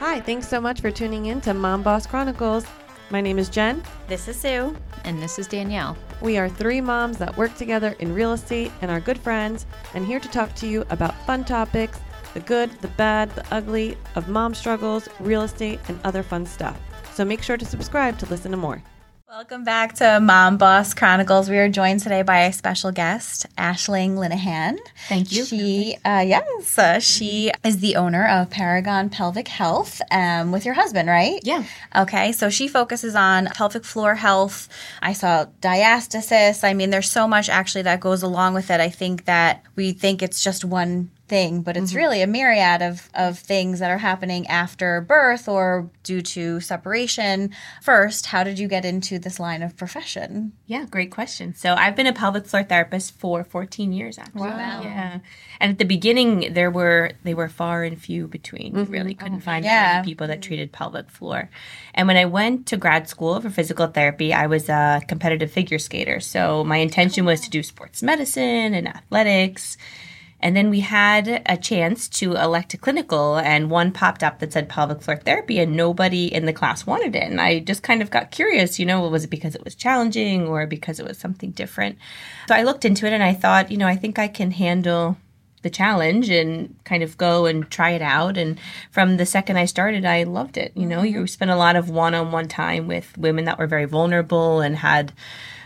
Hi, thanks so much for tuning in to Mom Boss Chronicles. My name is Jen. This is Sue. And this is Danielle. We are three moms that work together in real estate and are good friends, and here to talk to you about fun topics the good, the bad, the ugly of mom struggles, real estate, and other fun stuff. So make sure to subscribe to listen to more. Welcome back to Mom Boss Chronicles. We are joined today by a special guest, Aisling Linehan. Thank you. She, uh, yes, uh, she is the owner of Paragon Pelvic Health um, with your husband, right? Yeah. Okay, so she focuses on pelvic floor health. I saw diastasis. I mean, there's so much actually that goes along with it. I think that we think it's just one thing, but it's mm-hmm. really a myriad of, of things that are happening after birth or due to separation. First, how did you get into this line of profession? Yeah, great question. So I've been a pelvic floor therapist for 14 years actually. Wow. Yeah. And at the beginning there were they were far and few between. Mm-hmm. Really couldn't oh, find yeah. many people that treated pelvic floor. And when I went to grad school for physical therapy, I was a competitive figure skater. So my intention was to do sports medicine and athletics. And then we had a chance to elect a clinical, and one popped up that said pelvic floor therapy, and nobody in the class wanted it. And I just kind of got curious, you know, was it because it was challenging or because it was something different? So I looked into it and I thought, you know, I think I can handle the challenge and kind of go and try it out. And from the second I started, I loved it. You know, mm-hmm. you spent a lot of one on one time with women that were very vulnerable and had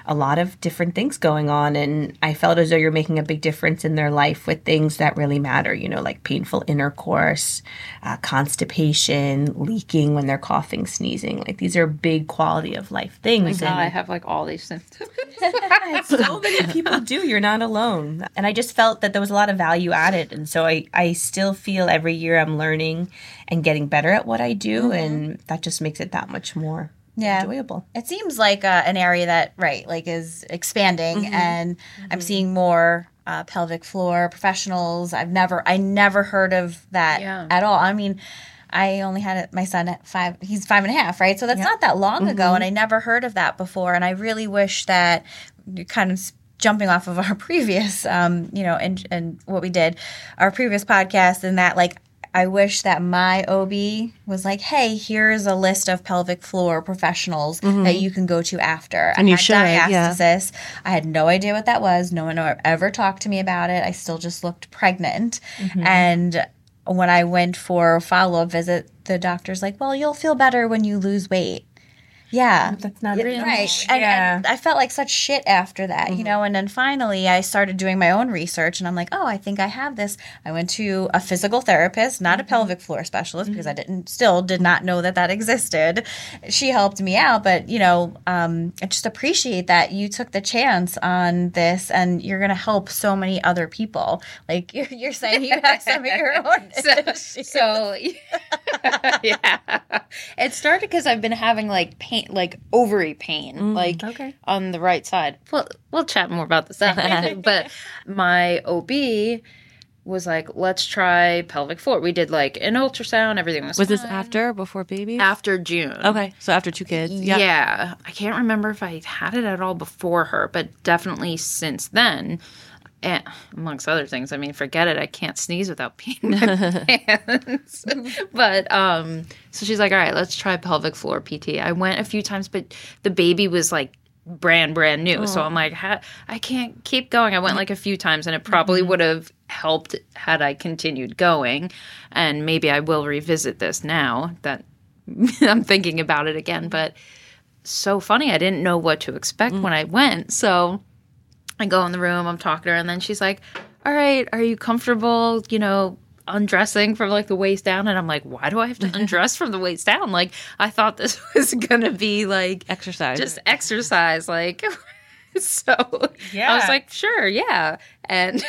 a lot of different things going on. And I felt as though you're making a big difference in their life with things that really matter, you know, like painful intercourse, uh, constipation, leaking when they're coughing, sneezing. Like these are big quality of life things. Oh and I have like all these symptoms. so many people do. You're not alone. And I just felt that there was a lot of value added. And so I, I still feel every year I'm learning and getting better at what I do. Mm-hmm. And that just makes it that much more yeah. enjoyable. It seems like uh, an area that right like is expanding, mm-hmm. and mm-hmm. I'm seeing more uh, pelvic floor professionals. I've never I never heard of that yeah. at all. I mean. I only had my son at five. He's five and a half, right? So that's not that long mm-hmm. ago, and I never heard of that before. And I really wish that, kind of jumping off of our previous, um, you know, and and what we did, our previous podcast, and that like I wish that my OB was like, "Hey, here's a list of pelvic floor professionals mm-hmm. that you can go to after." And I you should, diastasis. Yeah. I had no idea what that was. No one ever talked to me about it. I still just looked pregnant, mm-hmm. and when I went for a follow up visit, the doctor's like, "Well, you'll feel better when you lose weight." Yeah. That's not really right. And, yeah. and, I felt like such shit after that, mm-hmm. you know. And then finally, I started doing my own research, and I'm like, oh, I think I have this. I went to a physical therapist, not mm-hmm. a pelvic floor specialist, mm-hmm. because I mm-hmm. didn't still did not know that that existed. She helped me out, but you know, um, I just appreciate that you took the chance on this, and you're going to help so many other people. Like you're, you're saying, you have some of your own. so, so yeah, it started because I've been having like pain pain, like ovary pain, mm, like okay. on the right side. Well, we'll chat more about this after. but my OB was like, let's try pelvic floor. We did like an ultrasound, everything was. Was fine. this after before baby? After June. Okay, so after two kids. Yeah. yeah, I can't remember if I had it at all before her, but definitely since then and amongst other things. I mean, forget it. I can't sneeze without peeing my pants. but um, so she's like, all right, let's try pelvic floor PT. I went a few times, but the baby was like brand brand new. Oh. So I'm like, I can't keep going. I went like a few times, and it probably mm-hmm. would have helped had I continued going. And maybe I will revisit this now that I'm thinking about it again. But so funny, I didn't know what to expect mm. when I went. So I go in the room, I'm talking to her, and then she's like, All right, are you comfortable, you know, undressing from like the waist down? And I'm like, Why do I have to undress from the waist down? Like, I thought this was gonna be like exercise. Just exercise. Like, so yeah. I was like, Sure, yeah. And it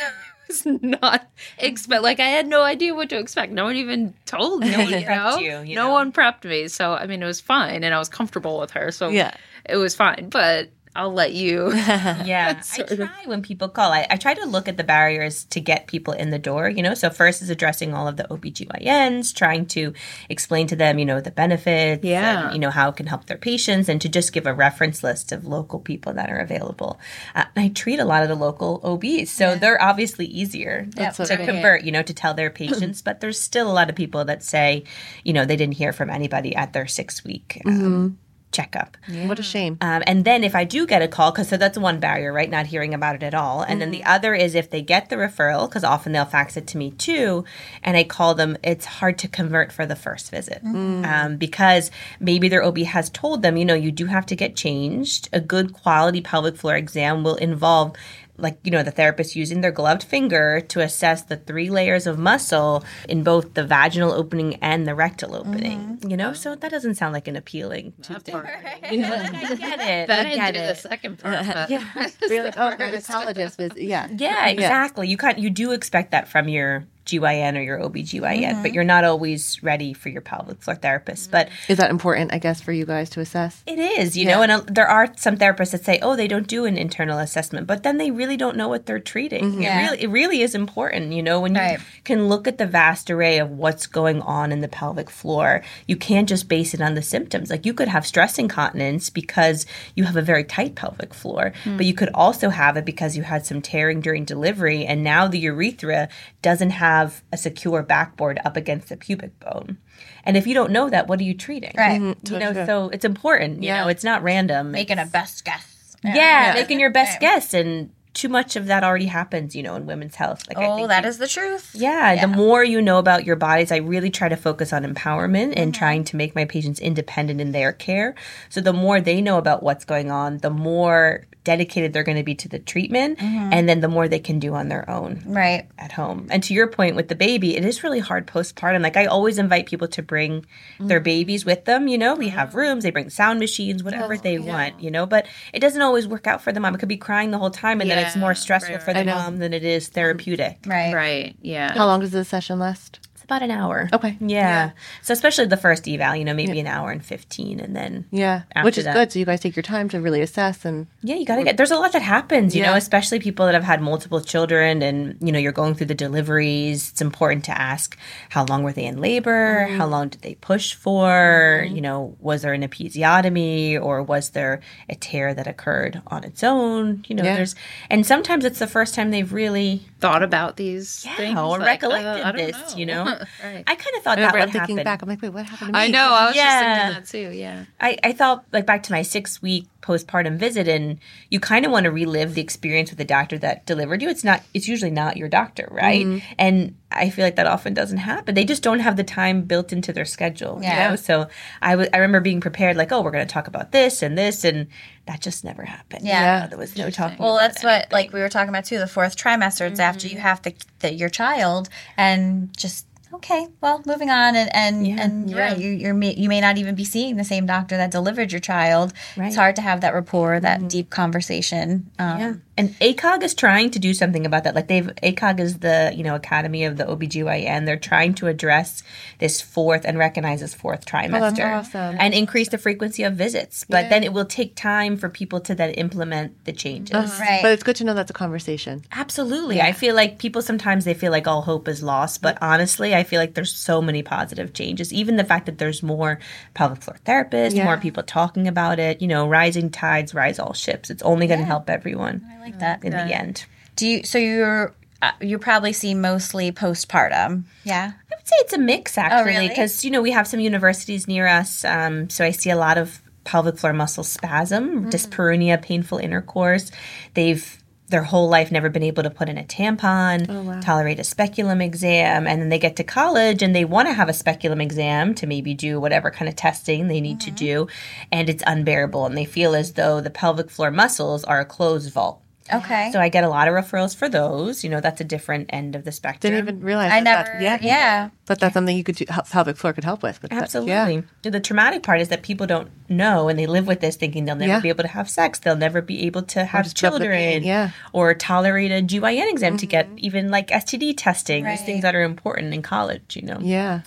was not expect like I had no idea what to expect. No one even told me. No one prepped you, you no know? one prepped me. So I mean, it was fine, and I was comfortable with her. So yeah, it was fine. But I'll let you. yeah. I try when people call. I, I try to look at the barriers to get people in the door, you know. So first is addressing all of the OBGYNs, trying to explain to them, you know, the benefits, yeah. and, you know, how it can help their patients and to just give a reference list of local people that are available. Uh, I treat a lot of the local OBs, so yeah. they're obviously easier to convert, you know, to tell their patients, but there's still a lot of people that say, you know, they didn't hear from anybody at their 6 week um, mm-hmm checkup. Yeah. What a shame. Um, and then if I do get a call, because so that's one barrier, right? Not hearing about it at all. And mm-hmm. then the mm-hmm. other is if they get the referral, because often they'll fax it to me too, and I call them, it's hard to convert for the first visit mm-hmm. um, because maybe their OB has told them, you know, you do have to get changed. A good quality pelvic floor exam will involve like you know the therapist using their gloved finger to assess the three layers of muscle in both the vaginal opening and the rectal opening mm-hmm. you know so that doesn't sound like an appealing that part. you know, I get it that I get it. the second part uh, yeah really oh gynecologist was yeah yeah exactly yeah. you can't you do expect that from your GYN or your OBGYN, mm-hmm. but you're not always ready for your pelvic floor therapist. But is that important, I guess, for you guys to assess? It is, you yeah. know, and uh, there are some therapists that say, oh, they don't do an internal assessment, but then they really don't know what they're treating. Mm-hmm. It, really, it really is important, you know, when you right. can look at the vast array of what's going on in the pelvic floor, you can't just base it on the symptoms. Like you could have stress incontinence because you have a very tight pelvic floor, mm. but you could also have it because you had some tearing during delivery, and now the urethra doesn't have have a secure backboard up against the pubic bone. And if you don't know that, what are you treating? Right. Mm-hmm. You know, so it's important. You yeah. know, it's not random. Making it's, a best guess. Yeah, yeah, making your best guess and too much of that already happens, you know, in women's health. Like, oh, that you, is the truth. Yeah, yeah, the more you know about your bodies, I really try to focus on empowerment and mm-hmm. trying to make my patients independent in their care. So the more they know about what's going on, the more dedicated they're going to be to the treatment mm-hmm. and then the more they can do on their own right. at home. And to your point with the baby it is really hard postpartum. Like i always invite people to bring mm-hmm. their babies with them you know? We have mm-hmm. rooms they bring sound machines whatever oh, they yeah. want you know? But it doesn't always work out for the mom. It could be crying the whole time and yeah, then it's more stressful right, for the mom than it is therapeutic. Right. Right yeah. How long does the session last about an hour. Okay. Yeah. yeah. So especially the first eval, you know, maybe yeah. an hour and 15 and then Yeah. Which is that, good. So you guys take your time to really assess and Yeah, you got to get There's a lot that happens, you yeah. know, especially people that have had multiple children and you know, you're going through the deliveries. It's important to ask how long were they in labor? Mm-hmm. How long did they push for? Mm-hmm. You know, was there an episiotomy or was there a tear that occurred on its own? You know, there's and sometimes it's the first time they've really thought about these yeah, things or like, recollected uh, this, know. you know. right. I kind of thought that would thinking happen. back, I'm like, wait, what happened to me? I know. I was yeah. just thinking that too. Yeah. I, I thought like back to my six week postpartum visit, and you kind of want to relive the experience with the doctor that delivered you. It's not. It's usually not your doctor, right? Mm-hmm. And I feel like that often doesn't happen. They just don't have the time built into their schedule. Yeah. You know? So I, w- I remember being prepared, like, oh, we're going to talk about this and this, and that just never happened. Yeah, there was no talking. Well, that's what anything. like we were talking about too. The fourth trimester, it's mm-hmm. after you have the, the, your child, and just okay, well, moving on, and and yeah, and yeah. right, you you may you may not even be seeing the same doctor that delivered your child. Right. It's hard to have that rapport, that mm-hmm. deep conversation. Um, yeah. And ACOG is trying to do something about that. Like they've ACOG is the, you know, Academy of the OBGYN. They're trying to address this fourth and recognize this fourth trimester. Oh, awesome. And increase the frequency of visits. But yeah. then it will take time for people to then implement the changes. Uh-huh. Right. But it's good to know that's a conversation. Absolutely. Yeah. I feel like people sometimes they feel like all hope is lost, but honestly, I feel like there's so many positive changes. Even the fact that there's more pelvic floor therapists, yeah. more people talking about it, you know, rising tides rise all ships. It's only going to help everyone like that in the end. Do you? So you're uh, you probably see mostly postpartum. Yeah. I would say it's a mix actually, because oh, really? you know we have some universities near us, um, so I see a lot of pelvic floor muscle spasm, mm. dyspareunia, painful intercourse. They've their whole life never been able to put in a tampon, oh, wow. tolerate a speculum exam, and then they get to college and they want to have a speculum exam to maybe do whatever kind of testing they need mm-hmm. to do, and it's unbearable, and they feel as though the pelvic floor muscles are a closed vault. Okay. So I get a lot of referrals for those. You know, that's a different end of the spectrum. Didn't even realize. I never. That, yeah. Yeah. But that's something you could do, pelvic floor could help with. Absolutely. That, yeah. The traumatic part is that people don't know and they live with this thinking they'll never yeah. be able to have sex. They'll never be able to have children. Yeah. Or tolerate a GYN exam mm-hmm. to get mm-hmm. even like STD testing. Right. These things that are important in college, you know? Yeah.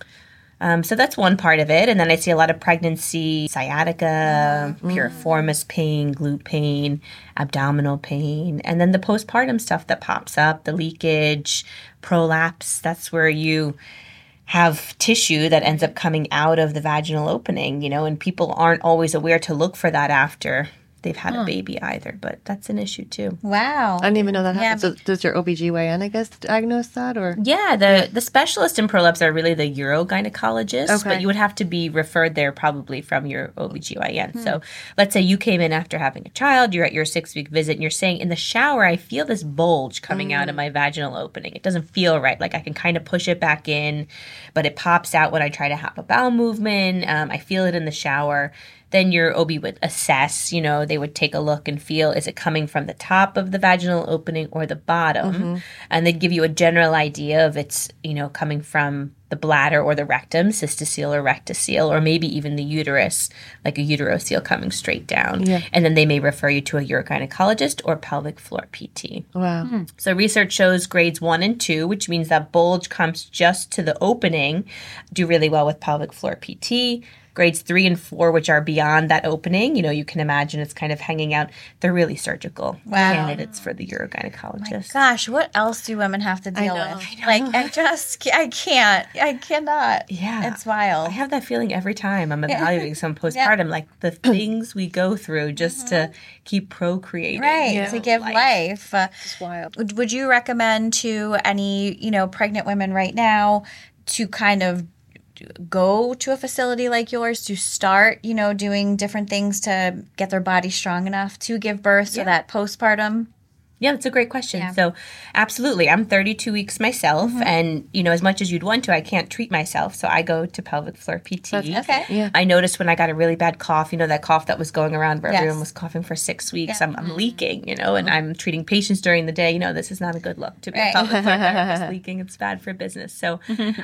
Um, so that's one part of it. And then I see a lot of pregnancy, sciatica, mm. piriformis pain, glute pain, abdominal pain, and then the postpartum stuff that pops up, the leakage, prolapse. That's where you have tissue that ends up coming out of the vaginal opening, you know, and people aren't always aware to look for that after they've had huh. a baby either, but that's an issue too. Wow. I didn't even know that yeah. happened. So does your OBGYN, I guess, diagnose that or? Yeah, the, the specialist in prolapse are really the urogynecologist, okay. but you would have to be referred there probably from your OBGYN. Hmm. So let's say you came in after having a child, you're at your six week visit, and you're saying, in the shower, I feel this bulge coming mm. out of hmm. my vaginal opening. It doesn't feel right. Like I can kind of push it back in, but it pops out when I try to have a bowel movement. Um, I feel it in the shower then your OB would assess, you know, they would take a look and feel is it coming from the top of the vaginal opening or the bottom? Mm-hmm. And they'd give you a general idea of it's, you know, coming from the bladder or the rectum, cystocele or rectocele, or maybe even the uterus, like a uterocele coming straight down. Yeah. And then they may refer you to a urogynecologist or pelvic floor PT. Wow. Mm. So research shows grades one and two, which means that bulge comes just to the opening, do really well with pelvic floor PT grades three and four, which are beyond that opening, you know, you can imagine it's kind of hanging out. They're really surgical wow. candidates for the urogynecologist. My gosh, what else do women have to deal with? I like, I just, I can't, I cannot. Yeah, it's wild. I have that feeling every time I'm evaluating some postpartum, yeah. like the things we go through just mm-hmm. to keep procreating, right? Yeah. To give life. life. Uh, it's wild. Would you recommend to any, you know, pregnant women right now? to kind of go to a facility like yours to start, you know, doing different things to get their body strong enough to give birth yeah. so that postpartum yeah, that's a great question. Yeah. So, absolutely. I'm 32 weeks myself. Mm-hmm. And, you know, as much as you'd want to, I can't treat myself. So, I go to pelvic floor PT. That's, okay. Yeah. I noticed when I got a really bad cough, you know, that cough that was going around where yes. everyone was coughing for six weeks, yeah. I'm, I'm, mm-hmm. leaking, you know, and mm-hmm. I'm treating patients during the day. You know, this is not a good look to be right. a pelvic floor therapist leaking. It's bad for business. So,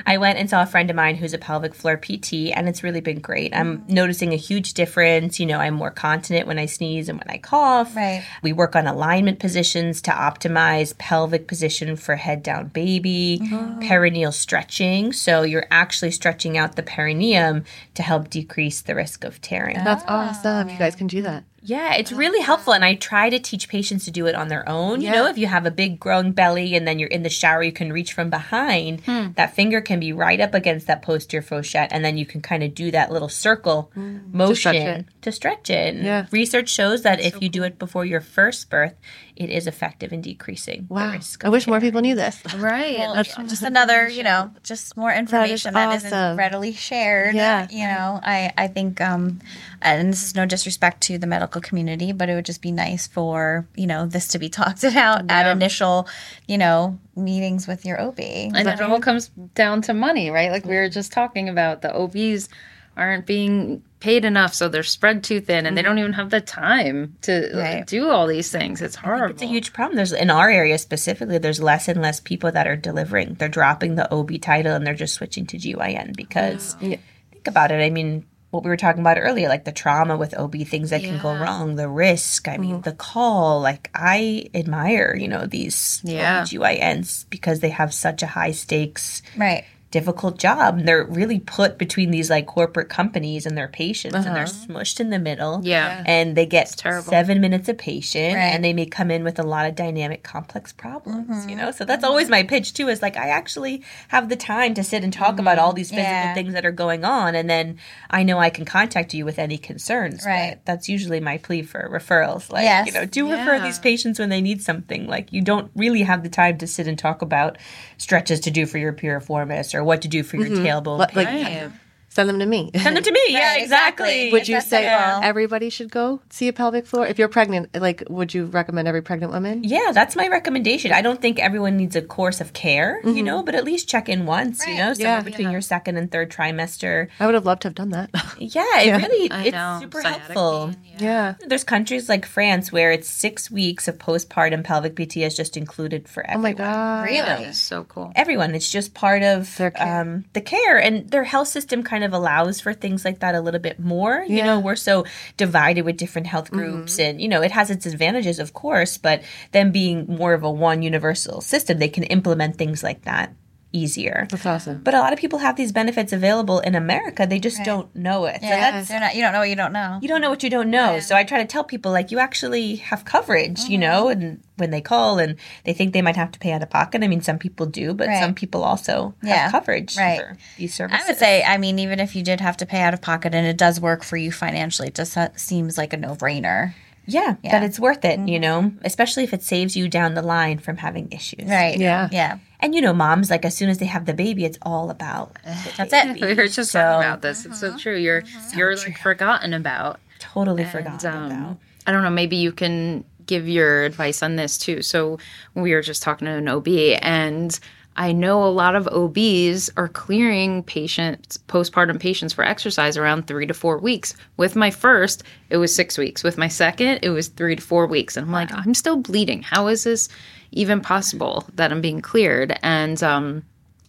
I went and saw a friend of mine who's a pelvic floor PT, and it's really been great. I'm mm-hmm. noticing a huge difference. You know, I'm more continent when I sneeze and when I cough. Right. We work on alignment positions to optimize pelvic position for head down baby, oh. perineal stretching. So you're actually stretching out the perineum to help decrease the risk of tearing. That's awesome. You guys can do that. Yeah, it's really helpful. And I try to teach patients to do it on their own. Yeah. You know, if you have a big growing belly and then you're in the shower, you can reach from behind. Hmm. That finger can be right up against that posterior fourchette. And then you can kind of do that little circle mm. motion to stretch it. To stretch it. Yeah. Research shows that That's if so you do it before your first birth, it is effective in decreasing wow. the risk. I wish more people knew this. Right. Well, just another, you know, just more information that, is awesome. not readily shared. Yeah. You know, I, I think, um, and this is no disrespect to the medical community, but it would just be nice for, you know, this to be talked about yeah. at initial, you know, meetings with your OB. And it all comes down to money, right? Like we were just talking about the OBs aren't being paid enough, so they're spread too thin, and mm-hmm. they don't even have the time to right. do all these things. It's horrible. It's a huge problem. There's in our area specifically. There's less and less people that are delivering. They're dropping the OB title and they're just switching to GYN because yeah. think about it. I mean, what we were talking about earlier, like the trauma with OB, things that yeah. can go wrong, the risk. I mean, mm-hmm. the call. Like I admire, you know, these yeah. GYNs because they have such a high stakes right difficult job. They're really put between these like corporate companies and their patients, uh-huh. and they're uh-huh. smushed in the middle. Yeah, and they get seven minutes a patient, right. and they may come in with a lot of dynamic, complex problems. Mm-hmm. You know, so that's always my pitch too. Is like I actually have the time to sit and talk mm-hmm. about all these physical yeah. things that are going on, and then I know I can contact you with any concerns. Right. that's usually my plea for referrals. Like yes. you know, do yeah. refer these patients when they need something. Like you don't really have the time to sit and talk about stretches to do for your piriformis or what to do for your mm-hmm. tailbone pain. Like, send them to me. Send them to me. yeah, exactly. Would you say everybody should go see a pelvic floor? If you're pregnant, like, would you recommend every pregnant woman? Yeah, that's my recommendation. I don't think everyone needs a course of care, mm-hmm. you know, but at least check in once, right. you know, somewhere yeah. between yeah. your second and third trimester. I would have loved to have done that. yeah, it yeah. really, I it's know. super Sciatic helpful. Pain, yeah. There's countries like France where it's six weeks of postpartum pelvic PT is just included for everyone. Oh my God. Really? So cool. Everyone. It's just part of care. Um, the care. And their health system kind of allows for things like that a little bit more. Yeah. You know, we're so divided with different health mm-hmm. groups, mm-hmm. and you know, it has its advantages, of course, but them being more of a one universal system, they can implement things like that easier. That's awesome. But a lot of people have these benefits available in America. They just don't know it. So Yeah, that's they're not, you don't know what you don't know. you don't know what you don't know. So I try to tell people like you actually have coverage, you know, and when they call and they think they might have to pay out of pocket. I mean, some people do, but Right. some people also have coverage right. for these services. I would say, I mean, even if you did have to pay out of pocket and it does work for you financially, it just uh, seems like a no brainer. yeah, Yeah. that it's worth it, you know, especially if it saves you down the line from having issues. Right. Yeah. Yeah. And you know, moms, like as soon as they have the baby, it's all about eh, the That's baby. it. we were just So- talking about this. It's so uh-huh. true. You're uh-huh. you're like forgotten about. Totally And, forgotten um, about. I don't know. Maybe you can give your advice on this too. So we were just talking to an OB, and I know a lot of OBs are clearing patients, postpartum patients, for exercise around three to four weeks. With my first, it was six weeks. With my second, it was three to four weeks. And I'm like, I'm still bleeding. How is this even possible that I'm being cleared? And um,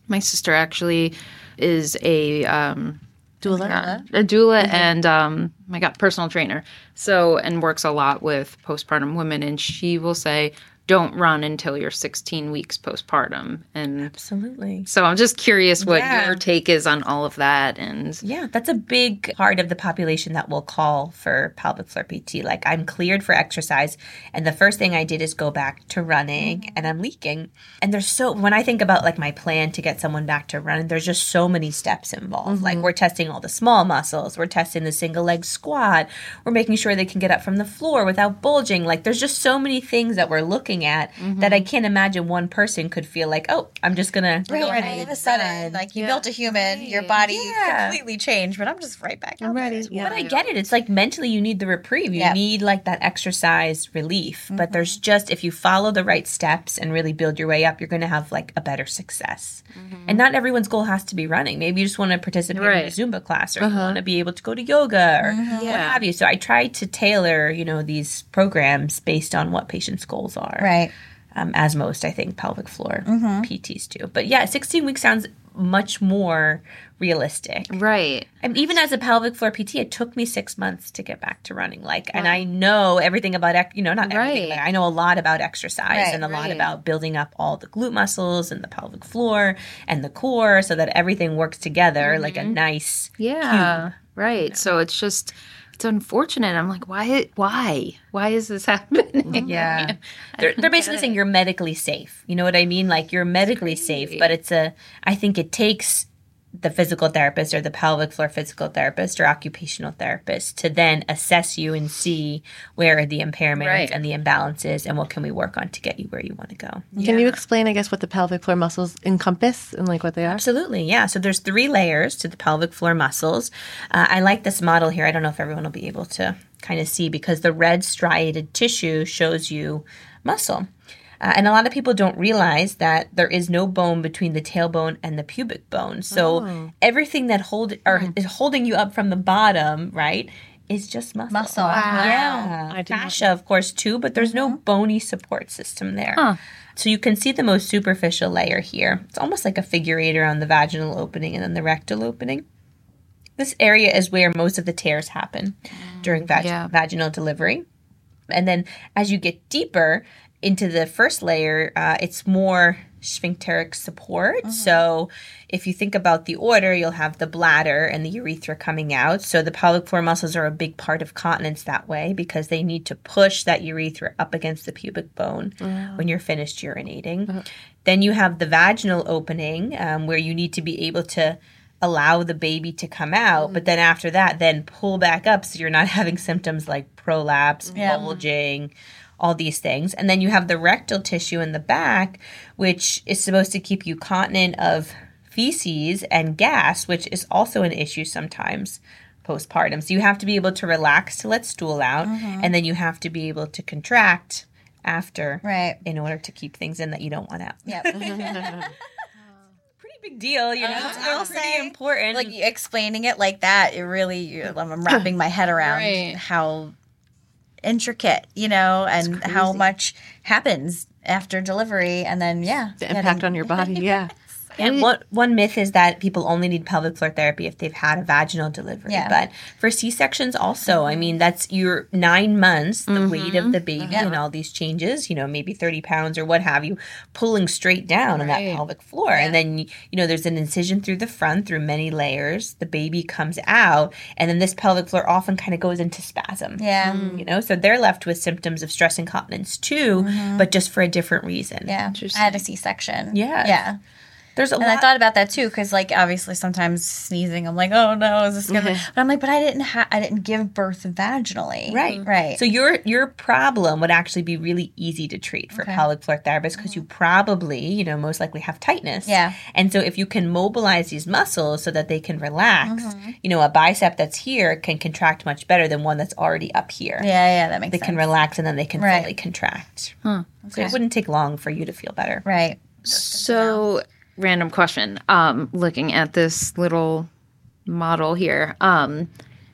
my sister actually is a um, Doula. a doula and um my god personal trainer so and works a lot with postpartum women and she will say don't run until you're 16 weeks postpartum and Absolutely. so i'm just curious what Yeah. your take is on all of that and Yeah, that's a big part of the population that will call for pelvic floor PT. Like I'm cleared for exercise, and the first thing I did is go back to running, mm-hmm. and I'm leaking. And there's so when I think about like my plan to get someone back to running, there's just so many steps involved. Like mm-hmm. we're testing all the small muscles, we're testing the single leg squat, we're making sure they can get up from the floor without bulging. Like there's just so many things that we're looking at that I mm-hmm. can't imagine one person could feel like, oh, I'm just gonna Right. go All of a sudden, like you built a human, your body Yeah. completely changed, but I'm just right back. I'm ready. Yeah. But I get it. It's like mentally you need the reprieve. You Yeah. need like that exercise relief. But mm-hmm. there's just if you follow the right steps and really build your way up, you're going to have like a better success. Mm-hmm. And not everyone's goal has to be running. Maybe you just want to participate Right. in a Zumba class or you uh-huh. want to be able to go to yoga or what Yeah. have you. So I try to tailor, you know, these programs based on what patients' goals are. Right. Um, as most, I think, pelvic floor PTs do. But yeah, 16 weeks sounds much more realistic. right And even as a pelvic floor PT, it took me six months to get back to running. Like, and I know everything about, you know, not everything. Right. Like, I know a lot about exercise Right, and a lot about building up all the glute muscles and the pelvic floor and the core so that everything works together like a nice. yeah right so it's just it's unfortunate i'm like why why why is this happening Yeah. They're, they're basically saying you're medically safe. You know what I mean? Like you're medically safe, but it's a, I think it takes the physical therapist or the pelvic floor physical therapist or occupational therapist to then assess you and see where are the impairments Right. and the imbalances and what can we work on to get you where you want to go. Can you explain, I guess, what the pelvic floor muscles encompass and like what they are? Absolutely, yeah. So there's three layers to the pelvic floor muscles. Uh, I like this model here. I don't know if everyone will be able to kind of see because the red striated tissue shows you muscle. Uh, and a lot of people don't realize that there is no bone between the tailbone and the pubic bone. So everything that hold or is holding you up from the bottom, right, is just muscle. Muscle. Yeah, I did fascia, of course, too, but there's no bony support system there. So you can see the most superficial layer here. It's almost like a figure eight around the vaginal opening and then the rectal opening. This area is where most of the tears happen during vag- yeah. vaginal delivery. And then as you get deeper into the first layer, uh, it's more sphincteric support. So if you think about the order, you'll have the bladder and the urethra coming out. So the pelvic floor muscles are a big part of continence that way because they need to push that urethra up against the pubic bone when you're finished urinating. Then you have the vaginal opening um, where you need to be able to allow the baby to come out, but then after that, then pull back up so you're not having symptoms like prolapse, bulging, all these things. And then you have the rectal tissue in the back, which is supposed to keep you continent of feces and gas, which is also an issue sometimes postpartum. So you have to be able to relax to let stool out, and then you have to be able to contract after Right. in order to keep things in that you don't want out. Yep. Pretty big deal, you know. Uh, it's I'll pretty say, important. like explaining it like that, it really you- I'm wrapping my head around Right. how intricate, you know, and how much happens after delivery, and then yeah, The impact on your body. Yeah. And one, one myth is that people only need pelvic floor therapy if they've had a vaginal delivery. Yeah. But for C sections, also, I mean, that's your nine months, the mm-hmm. weight of the baby, mm-hmm. and all these changes, you know, maybe 30 pounds or what have you, pulling straight down on that pelvic floor. And then, you know, there's an incision through the front through many layers. The baby comes out, and then this pelvic floor often kind of goes into spasm. Yeah. Mm. You know, so they're left with symptoms of stress incontinence too, mm-hmm. but just for a different reason. Yeah. I had a C section. Yeah. Yeah. There's a And lot. I thought about that too, because like obviously sometimes sneezing, I'm like, oh no, is this gonna? Mm-hmm. but I'm like, but I didn't have, I didn't give birth vaginally. Right. Mm-hmm. Right. So your your problem would actually be really easy to treat for pelvic floor therapists because you mm-hmm. probably, you know, most likely have tightness. Yeah. And so if you can mobilize these muscles so that they can relax, you know, a bicep that's here can contract much better than one that's already up here. yeah, yeah, that makes They sense. can relax and then they can Right. fully contract. Hmm. So it wouldn't take long for you to feel better. right. So, random question. Um, looking at this little model here, um,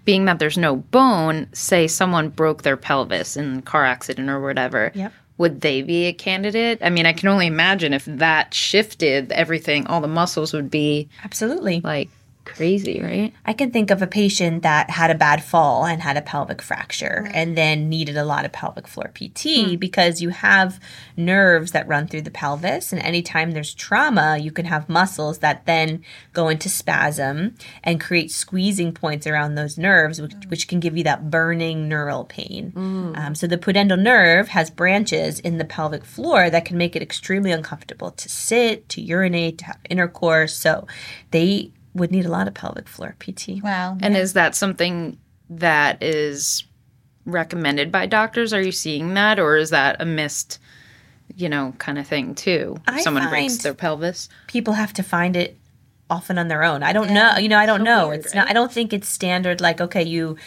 being that there's no bone, say someone broke their pelvis in a car accident or whatever. Yep. Would they be a candidate? I mean, I can only imagine if that shifted everything, all the muscles would be Absolutely. like crazy, right? I can think of a patient that had a bad fall and had a pelvic fracture and then needed a lot of pelvic floor PT hmm. because you have nerves that run through the pelvis. And anytime there's trauma, you can have muscles that then go into spasm and create squeezing points around those nerves, which, hmm. which can give you that burning neural pain. Hmm. Um, so the pudendal nerve has branches in the pelvic floor that can make it extremely uncomfortable to sit, to urinate, to have intercourse. So they would need a lot of pelvic floor PT. Wow. And is that something that is recommended by doctors? Are you seeing that, or is that a missed, you know, kind of thing too? If I someone breaks their pelvis. People have to find it often on their own. I don't know. You know, I don't know. it's not. I don't think it's standard. Like, okay, you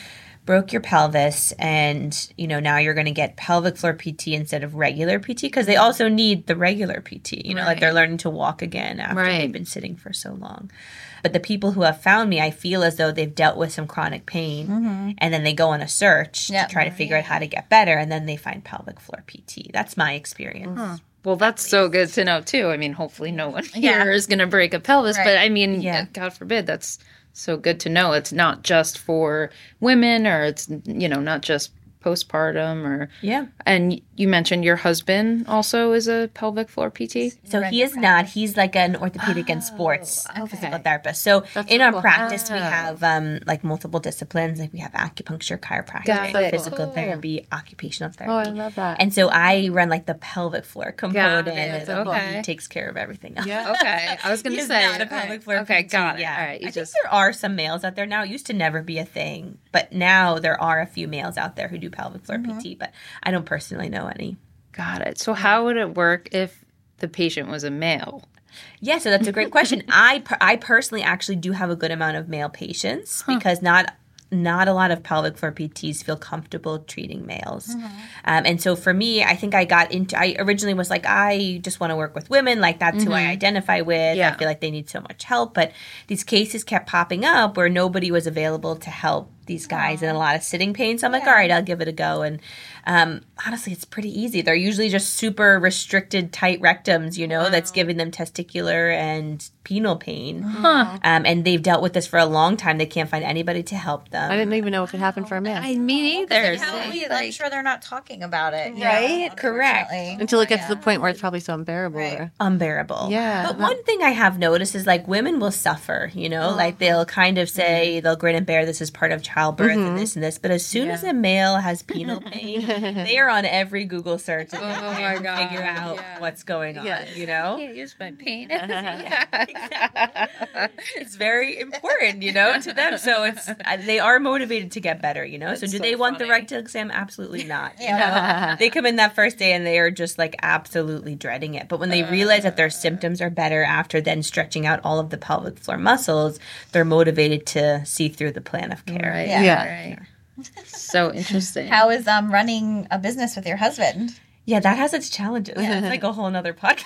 broke your pelvis, and you know now you're going to get pelvic floor PT instead of regular PT because they also need the regular PT. You know, like they're learning to walk again after Right. they've been sitting for so long. But the people who have found me, I feel as though they've dealt with some chronic pain, mm-hmm. and then they go on a search Yep. to try to figure out how to get better, and then they find pelvic floor PT. That's my experience. Well, that's so good to know too. I mean, hopefully, no one Yeah. here is going to break a pelvis, but I mean, Yeah. God forbid. That's so good to know. It's not just for women, or it's you know not just postpartum, or Yeah. and you mentioned your husband also is a pelvic floor PT. So he is not. He's like an orthopedic and sports physical therapist. So in our practice, we have um, like multiple disciplines. Like we have acupuncture, chiropractic, Got it. physical therapy, occupational therapy. Oh, I love that. And so I run like the pelvic floor component, it. and Okay. he takes care of everything else. Yeah. Okay, I was going to say not a pelvic floor Okay, PT, got it. Yeah. All right, you I just think there are some males out there now. It used to never be a thing, but now there are a few males out there who do pelvic floor Mm-hmm. PT. But I don't personally know any. got it. So how would it work if the patient was a male? Yeah, so that's a great question. I per- I personally actually do have a good amount of male patients because not not a lot of pelvic floor PTs feel comfortable treating males. Um, and so for me, I think I got into, I originally was like, I just want to work with women. Like that's who I identify with. Yeah. I feel like they need so much help. But these cases kept popping up where nobody was available to help these guys in a lot of sitting pain. So I'm like, all right, I'll give it a go. And um, honestly, it's pretty easy. They're usually just super restricted, tight rectums, you know, that's giving them testicular and penile pain. Um, and they've dealt with this for a long time. They can't find anybody to help them. I didn't even know it could happen for a man. I mean, either. I'm sure they're not talking about it. Right? know, Correct. Until it gets to the point where it's probably so unbearable. Right. unbearable. Yeah. But one thing I have noticed is like women will suffer, you know, like they'll kind of say they'll grin and bear this is part of childbirth and this and this. But as soon as a male has penile pain, they are on every Google search and Oh my God. figure out Yeah. what's going on, Yeah. you know? can't use my pain. it's very important, you know, to them. So it's uh, they are motivated to get better, you know. so do so they want the rectal exam? Absolutely not. You know? they come in that first day and they are just like absolutely dreading it. But when they realize that their symptoms are better after then stretching out all of the pelvic floor muscles, they're motivated to see through the plan of care. Right. Yeah. Yeah. Right. So interesting. How is um running a business with your husband? Yeah, that has its challenges. It's like a whole nother podcast.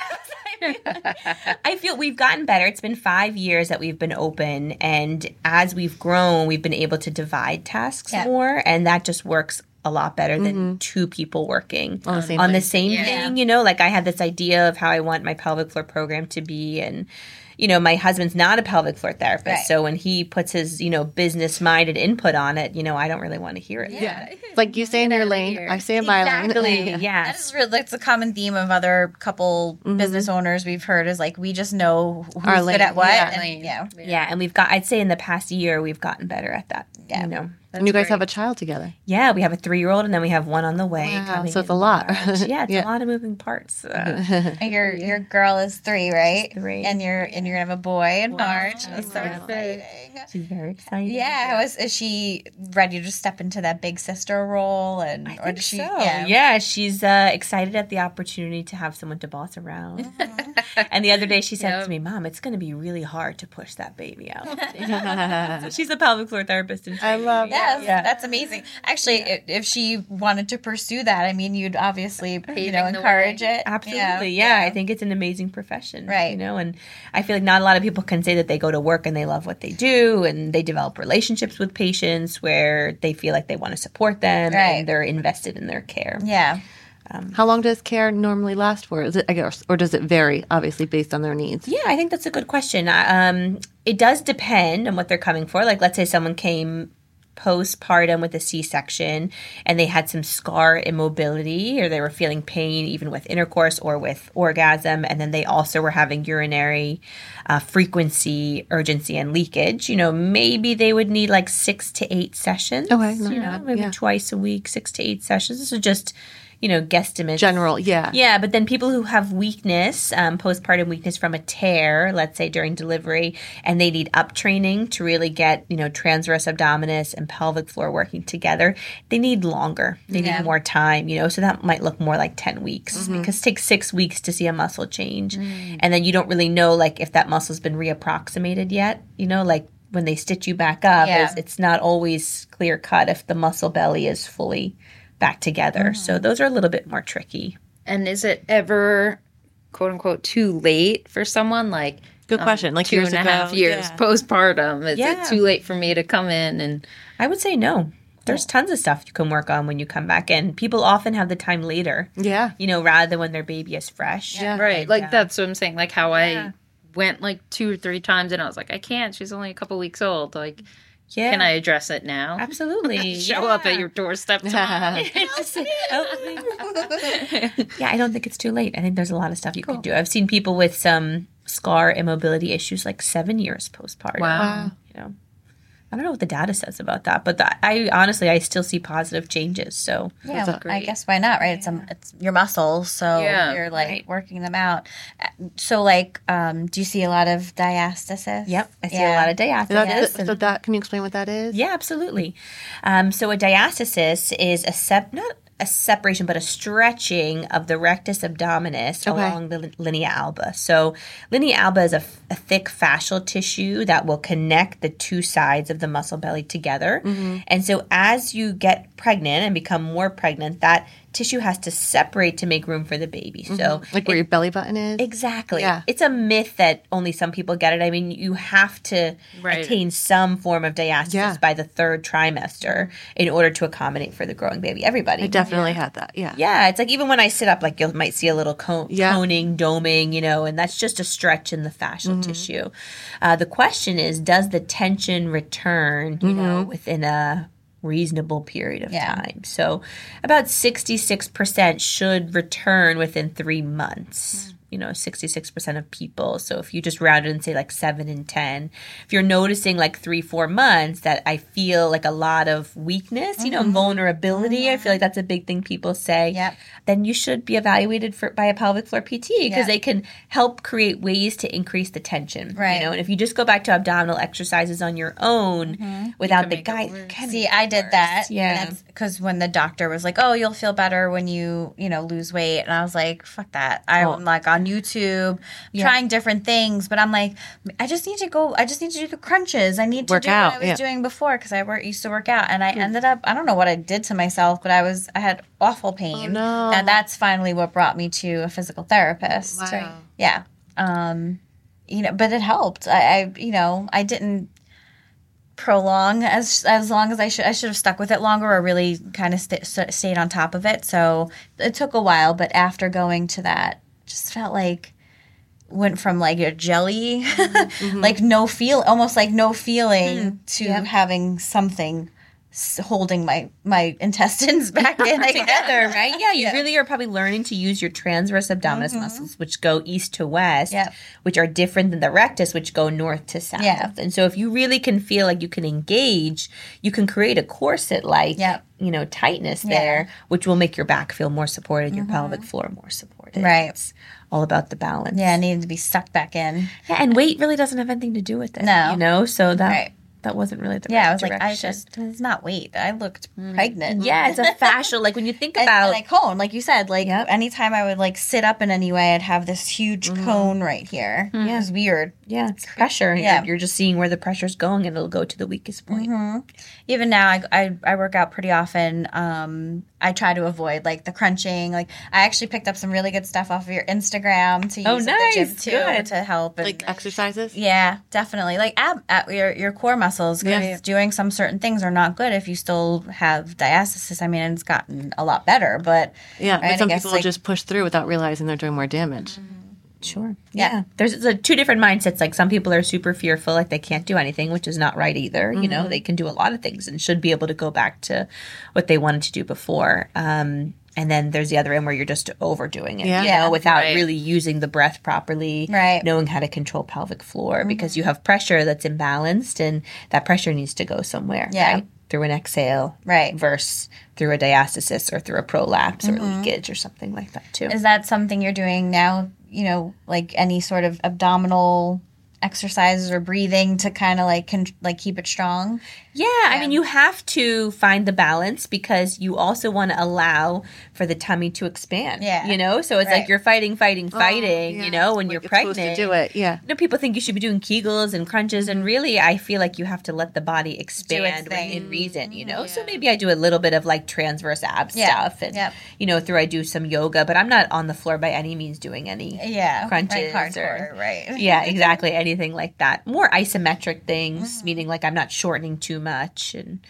I feel we've gotten better. It's been five years that we've been open, and as we've grown, we've been able to divide tasks Yeah. more, and that just works a lot better than two people working On the same on the thing. same thing. You know, like I had this idea of how I want my pelvic floor program to be, and you know, my husband's not a pelvic floor therapist, Right. so when he puts his you know business minded input on it, you know, I don't really want to hear it. Yeah. It's like you say in your lane, I stay in my lane. Exactly. Yeah. That is real. That's a common theme of other couple mm-hmm. business owners we've heard is like we just know who's Our good lane, at what. yeah. and, yeah. Yeah, and we've got I'd say in the past year we've gotten better at that. Yeah. You know. And you guys have a child together. Yeah, we have a three year old and then we have one on the way. Wow, so it's a lot. Yeah, it's Yeah. a lot of moving parts. Uh, And Your your girl is three, right? three. And you're and you're gonna have a boy in March. That's so exciting. she's very excited. Yeah, was is she ready to step into that big sister role and I or think does she so. yeah. Yeah. she's uh, excited at the opportunity to have someone to boss around. Mm-hmm. and the other day she said to me, "Mom, it's going to be really hard to push that baby out." So she's a pelvic floor therapist. And I love Yes, Yeah. that's amazing. Actually, i if she wanted to pursue that, I mean, you'd obviously you know encourage it. Absolutely, yeah, I think it's an amazing profession, Right. You know, and I feel like not a lot of people can say that they go to work and they love what they do, and they develop relationships with patients where they feel like they want to support them Right. and they're invested in their care. Yeah. How long does care normally last for? Is it, I guess, or does it vary, obviously, based on their needs? Yeah, I think that's a good question. Um, it does depend on what they're coming for. Like, let's say someone came postpartum with a C-section and they had some scar immobility or they were feeling pain even with intercourse or with orgasm and then they also were having urinary uh, frequency urgency and leakage. You know maybe they would need like six to eight sessions. Okay, you know maybe yeah. twice a week six to eight sessions. This is just you know guesstimates General, yeah. yeah, but then people who have weakness, um, postpartum weakness from a tear, let's say during delivery, and they need up training to really get, you know, transverse abdominis and pelvic floor working together, they need longer. They Yeah. need more time, you know, so that might look more like 10 weeks because it takes six weeks to see a muscle change. And then you don't really know, like, if that muscle's been reapproximated yet, you know, like, when they stitch you back up, Yeah. it's, it's not always clear cut if the muscle belly is fully back together. So mm-hmm. those are a little bit more tricky. And is it ever, quote unquote, too late for someone? Like, Good um, question. Like two years and a ago, half years yeah. postpartum. Is Yeah. it too late for me to come in and I would say no. There's tons of stuff you can work on when you come back in. People often have the time later, Yeah. you know, rather than when their baby is fresh. Yeah. right? Like yeah. that's what I'm saying. Like how I went like two or three times and I was like, I can't. She's only a couple weeks old. Like, Yeah. can I address it now? Absolutely. Show up at your doorstep tomorrow. Just help me. yeah, I don't think it's too late. I think there's a lot of stuff you can do. I've seen people with some scar immobility issues like seven years postpartum. Wow. You know, I don't know what the data says about that, but the, I honestly I still see positive changes. So Yeah, That's well, I guess why not, right? It's um, it's your muscles, so Yeah, you're like right. working them out. Uh, So, like, um, do you see a lot of diastasis? yep, I see Yeah. a lot of diastasis. That's, and- so that, can you explain what that is? Yeah, absolutely. Um, so a diastasis is a sep not a separation, but a stretching of the rectus abdominis Okay. along the linea alba. So linea alba is a, f- a thick fascial tissue that will connect the two sides of the muscle belly together. Mm-hmm. And so as you get pregnant and become more pregnant, that tissue has to separate to make room for the baby. So Like where your belly button is? Exactly. Yeah. It's a myth that only some people get it. I mean, you have to Right. attain some form of diastasis Yeah. by the third trimester in order to accommodate for the growing baby. Everybody. I definitely had that. Yeah. yeah, it's like even when I sit up, like you might see a little cone, Yeah. coning, doming, you know, and that's just a stretch in the fascial Mm-hmm. tissue. Uh, the question is, does the tension return, you know, Mm-hmm. within a reasonable period of Yeah. time? So about 66% should return within three months. Hmm. You know, 66% of people. So if you just round it and say like seven and 10, if you're noticing like three, four months that I feel like a lot of weakness, you know, mm-hmm. vulnerability, I feel like mm-hmm. that's a big thing people say Yep. then you should be evaluated for by a pelvic floor PT because Yeah. they can help create ways to increase the tension. Right. You know, and if you just go back to abdominal exercises on your own mm-hmm. without the make it guide, See, I did that. Yeah. Because when the doctor was like, "Oh, you'll feel better when you, you know, lose weight," and I was like, "Fuck that!" I'm Oh. like on YouTube, trying different things, but I'm like, I just need to go. I just need to do the crunches. I need to Work do out, what I was yeah. doing before because I work, used to work out, and I ended up. I don't know what I did to myself, but I was I had awful pain, no. and that's finally what brought me to a physical therapist. Wow. Yeah. Um, you know, but it helped. I, I, you know, I didn't. prolong as as long as I should. I should have stuck with it longer or really kind of st- stayed on top of it. So it took a while, but after going to that, just felt like went from like a jelly, mm-hmm. like no feel, almost like no feeling, mm. to yep. having something holding my my intestines back in together, right? Yeah, you yeah. really are probably learning to use your transverse abdominis mm-hmm. muscles, which go east to west, yep. which are different than the rectus, which go north to south. Yeah. And so, if you really can feel like you can engage, you can create a corset like yep. you know tightness there, yeah. which will make your back feel more supported, your mm-hmm. pelvic floor more supported. Right. It's all about the balance. Yeah, needing to be sucked back in. Yeah, and weight really doesn't have anything to do with it. No, you know, so that. Right that wasn't really the yeah. Right I was direction. like, I just it's not weight. I looked mm. pregnant. Yeah, it's a fascia. like when you think about and, and cone, like you said, like yep. anytime I would like sit up in any way, I'd have this huge mm-hmm. cone right here. Mm-hmm. Yeah, it's weird. Yeah, it's pressure. Yeah, you're, you're, just seeing where the pressure's going, and it'll go to the weakest point. Mm-hmm. Even now, I, I, I work out pretty often. Um, I try to avoid like the crunching. Like I actually picked up some really good stuff off of your Instagram to oh, use oh, nice. at the gym too good. to help. And, like exercises. Yeah, definitely. Like ab, ab your your core muscles. Yes. Doing some certain things are not good if you still have diastasis. I mean, it's gotten a lot better, but yeah, right, but some people like, just push through without realizing they're doing more damage. Mm-hmm. Sure. Yeah. yeah. There's a, two different mindsets. Like some people are super fearful, like they can't do anything, which is not right either. Mm-hmm. You know, mm-hmm. they can do a lot of things and should be able to go back to what they wanted to do before. Um, and then there's the other end where you're just overdoing it, yeah. you know, without right. really using the breath properly, right. knowing how to control pelvic floor mm-hmm. because you have pressure that's imbalanced and that pressure needs to go somewhere. Yeah. Right? Through an exhale, right? Versus through a diastasis or through a prolapse mm-hmm. or leakage or something like that too. Is that something you're doing now you know, like any sort of abdominal exercises or breathing to kind of like con- like keep it strong. Yeah, yeah, I mean you have to find the balance because you also want to allow for the tummy to expand. Yeah, you know, so it's right. like you're fighting, fighting, oh, fighting. Oh, yeah. You know, when like you're pregnant, to do it. Yeah, you know, people think you should be doing Kegels and crunches, and mm-hmm. really, I feel like you have to let the body expand within reason. You know, yeah. so maybe I do a little bit of like transverse ab stuff, and yep. you know, through I do some yoga, but I'm not on the floor by any means doing any yeah crunches right, or right. Yeah, exactly, anything like that. More isometric things, mm-hmm. meaning like I'm not shortening too much and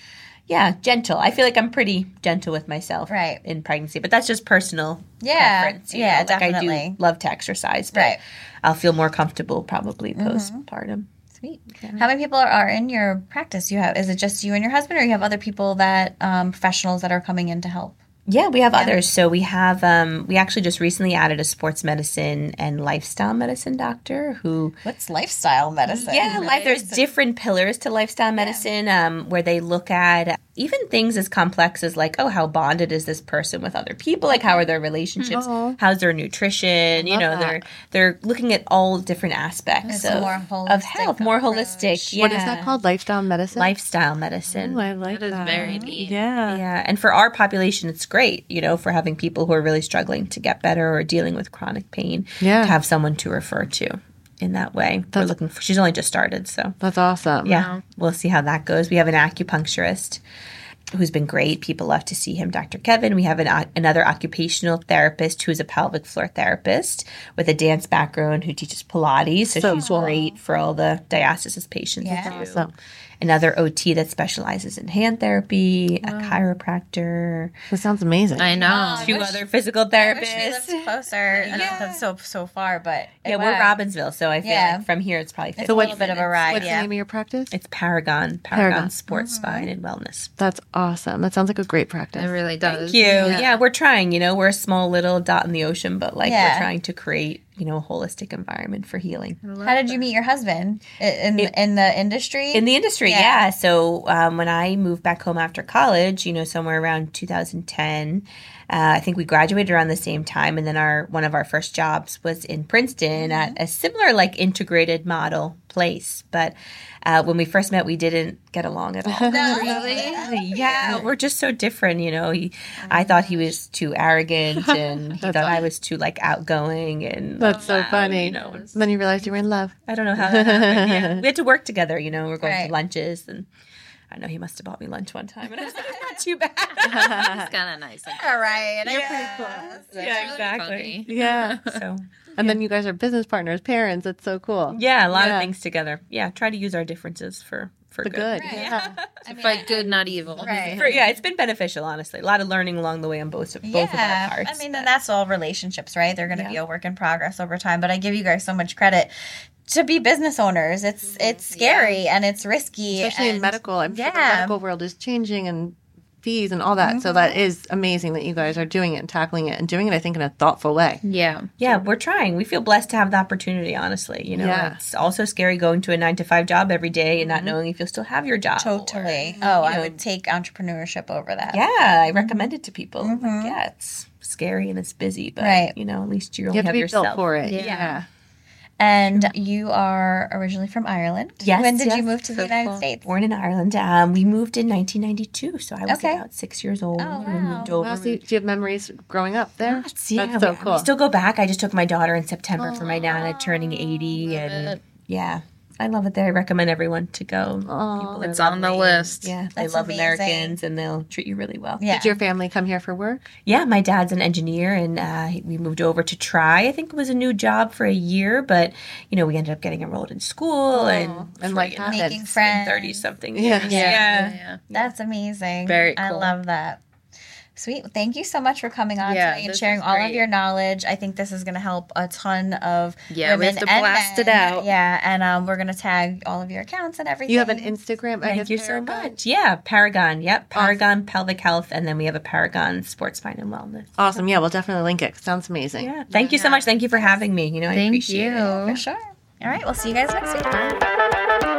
yeah, gentle. I feel like I'm pretty gentle with myself right. in pregnancy, but that's just personal yeah, preference. yeah, know? definitely. Like I do love to exercise, but right. I'll feel more comfortable probably mm-hmm. postpartum. Sweet. Yeah. How many people are in your practice? You have is it just you and your husband, or you have other people that um, professionals that are coming in to help? Yeah, we have yeah. others. So we have um, we actually just recently added a sports medicine and lifestyle medicine doctor who What's lifestyle medicine? Yeah, like there's different pillars to lifestyle medicine yeah. um, where they look at even things as complex as like, oh, how bonded is this person with other people? Like how are their relationships? Oh. How's their nutrition? You know, that. they're they're looking at all different aspects of, of health, more holistic. Yeah. What is that called? Lifestyle medicine? Lifestyle medicine. Oh, I like that. That is very neat. Yeah. Yeah. And for our population it's great, you know, for having people who are really struggling to get better or dealing with chronic pain, yeah. to have someone to refer to in that way. That's, We're looking for, she's only just started, so. That's awesome. Yeah. Wow. We'll see how that goes. We have an acupuncturist who's been great. People love to see him, Dr. Kevin. We have an, uh, another occupational therapist who's a pelvic floor therapist with a dance background who teaches Pilates. So, so she's cool. great for all the diastasis patients. Yeah. Awesome another OT that specializes in hand therapy, wow. a chiropractor. That sounds amazing. I know. Two wish, other physical therapists. I wish we lived closer. yeah. that's so so far, but yeah, we're Robbinsville, so I feel yeah. like from here it's probably it's a little bit of a ride. What's yeah. the name of your practice? It's Paragon, Paragon, Paragon. Sports mm-hmm. Spine and Wellness. That's awesome. That sounds like a great practice. It really does. Thank you. Yeah. yeah, we're trying. You know, we're a small little dot in the ocean, but like we're trying to create you know, a holistic environment for healing. How did you meet your husband in it, in the industry? In the industry, yeah. yeah. So um, when I moved back home after college, you know, somewhere around 2010, uh, I think we graduated around the same time, and then our one of our first jobs was in Princeton mm-hmm. at a similar like integrated model place, but uh, when we first met, we didn't get along at all. no, really? Yeah, we're just so different. You know, he, I thought he was too arrogant, and he thought funny. I was too like outgoing. And that's so funny. You know, then you realized you were in love. I don't know how that happened. Yeah. we had to work together. You know, we are going right. to lunches and. I know he must have bought me lunch one time, and I was like, "Not too bad." He's kind of nice. Like, All right, you're yeah. pretty cool. That's yeah, really exactly. Yeah. So And then you guys are business partners, parents. It's so cool. Yeah, a lot Yeah. of things together. Yeah, try to use our differences for for The good. Right. Yeah. I mean, Fight good, not evil. Right. For, yeah, it's been beneficial, honestly. A lot of learning along the way on both, both of our yeah, parts. I mean, and that's all relationships, right? They're going to Yeah. be a work in progress over time. But I give you guys so much credit to be business owners. It's mm-hmm. it's scary and it's risky, Mm-hmm. Especially in medical. I'm sure the medical world is changing and fees and all that. So that mm-hmm. is amazing that you guys are doing it and tackling it and doing it, I think, in a thoughtful way. Yeah. yeah, we're trying. We feel blessed to have the opportunity, honestly. You know, Yeah. it's also scary going to a nine to five job every day and not mm-hmm. knowing if you'll still have your job. Totally. or, Oh, I know, would take entrepreneurship over that. Yeah, I recommend it to people. Like, yeah, it's scary and it's busy, but Right. you know, at least you only You have to have be yourself. built for it. Yeah. Yeah. And you are originally from Ireland. Yes, When did you move to the United cool. States? Born in Ireland. Um, we moved in 1992, so I was Okay. about six years old. Oh, and wow. moved over. Well, so you- do you have memories growing up there? Lots, yeah, That's so we, cool. we still go back. I just took my daughter in September for my nana turning 80, and it. yeah, I love it there. I recommend everyone to go. Oh, It's on the list. Yeah, they That's love amazing. Americans, and they'll treat you really well. Yeah. Did your family come here for work? Yeah, my dad's an engineer, and uh, we moved over to try. I think it was a new job for a year, but you know, we ended up getting enrolled in school and and like Making friends. thirty something. Yeah. years. Yeah. yeah. yeah. That's amazing. Very I love that. Sweet. Thank you so much for coming on Yeah, today and sharing all of your knowledge. I think this is going to help a ton of Yeah, we women have to and blast it out. Yeah, and um, we're going to tag all of your accounts and everything. You have an Instagram. I Thank guess, you so Paragon? much. Yeah, Paragon. Yep, Paragon Pelvic Health, and then we have a Paragon Sports Spine and Wellness. Awesome. Yeah, we'll definitely link it. Sounds amazing. Yeah, thank you so much. Thank you for having me. You know, I Thank appreciate you. it. For sure. All right, we'll see you guys next week.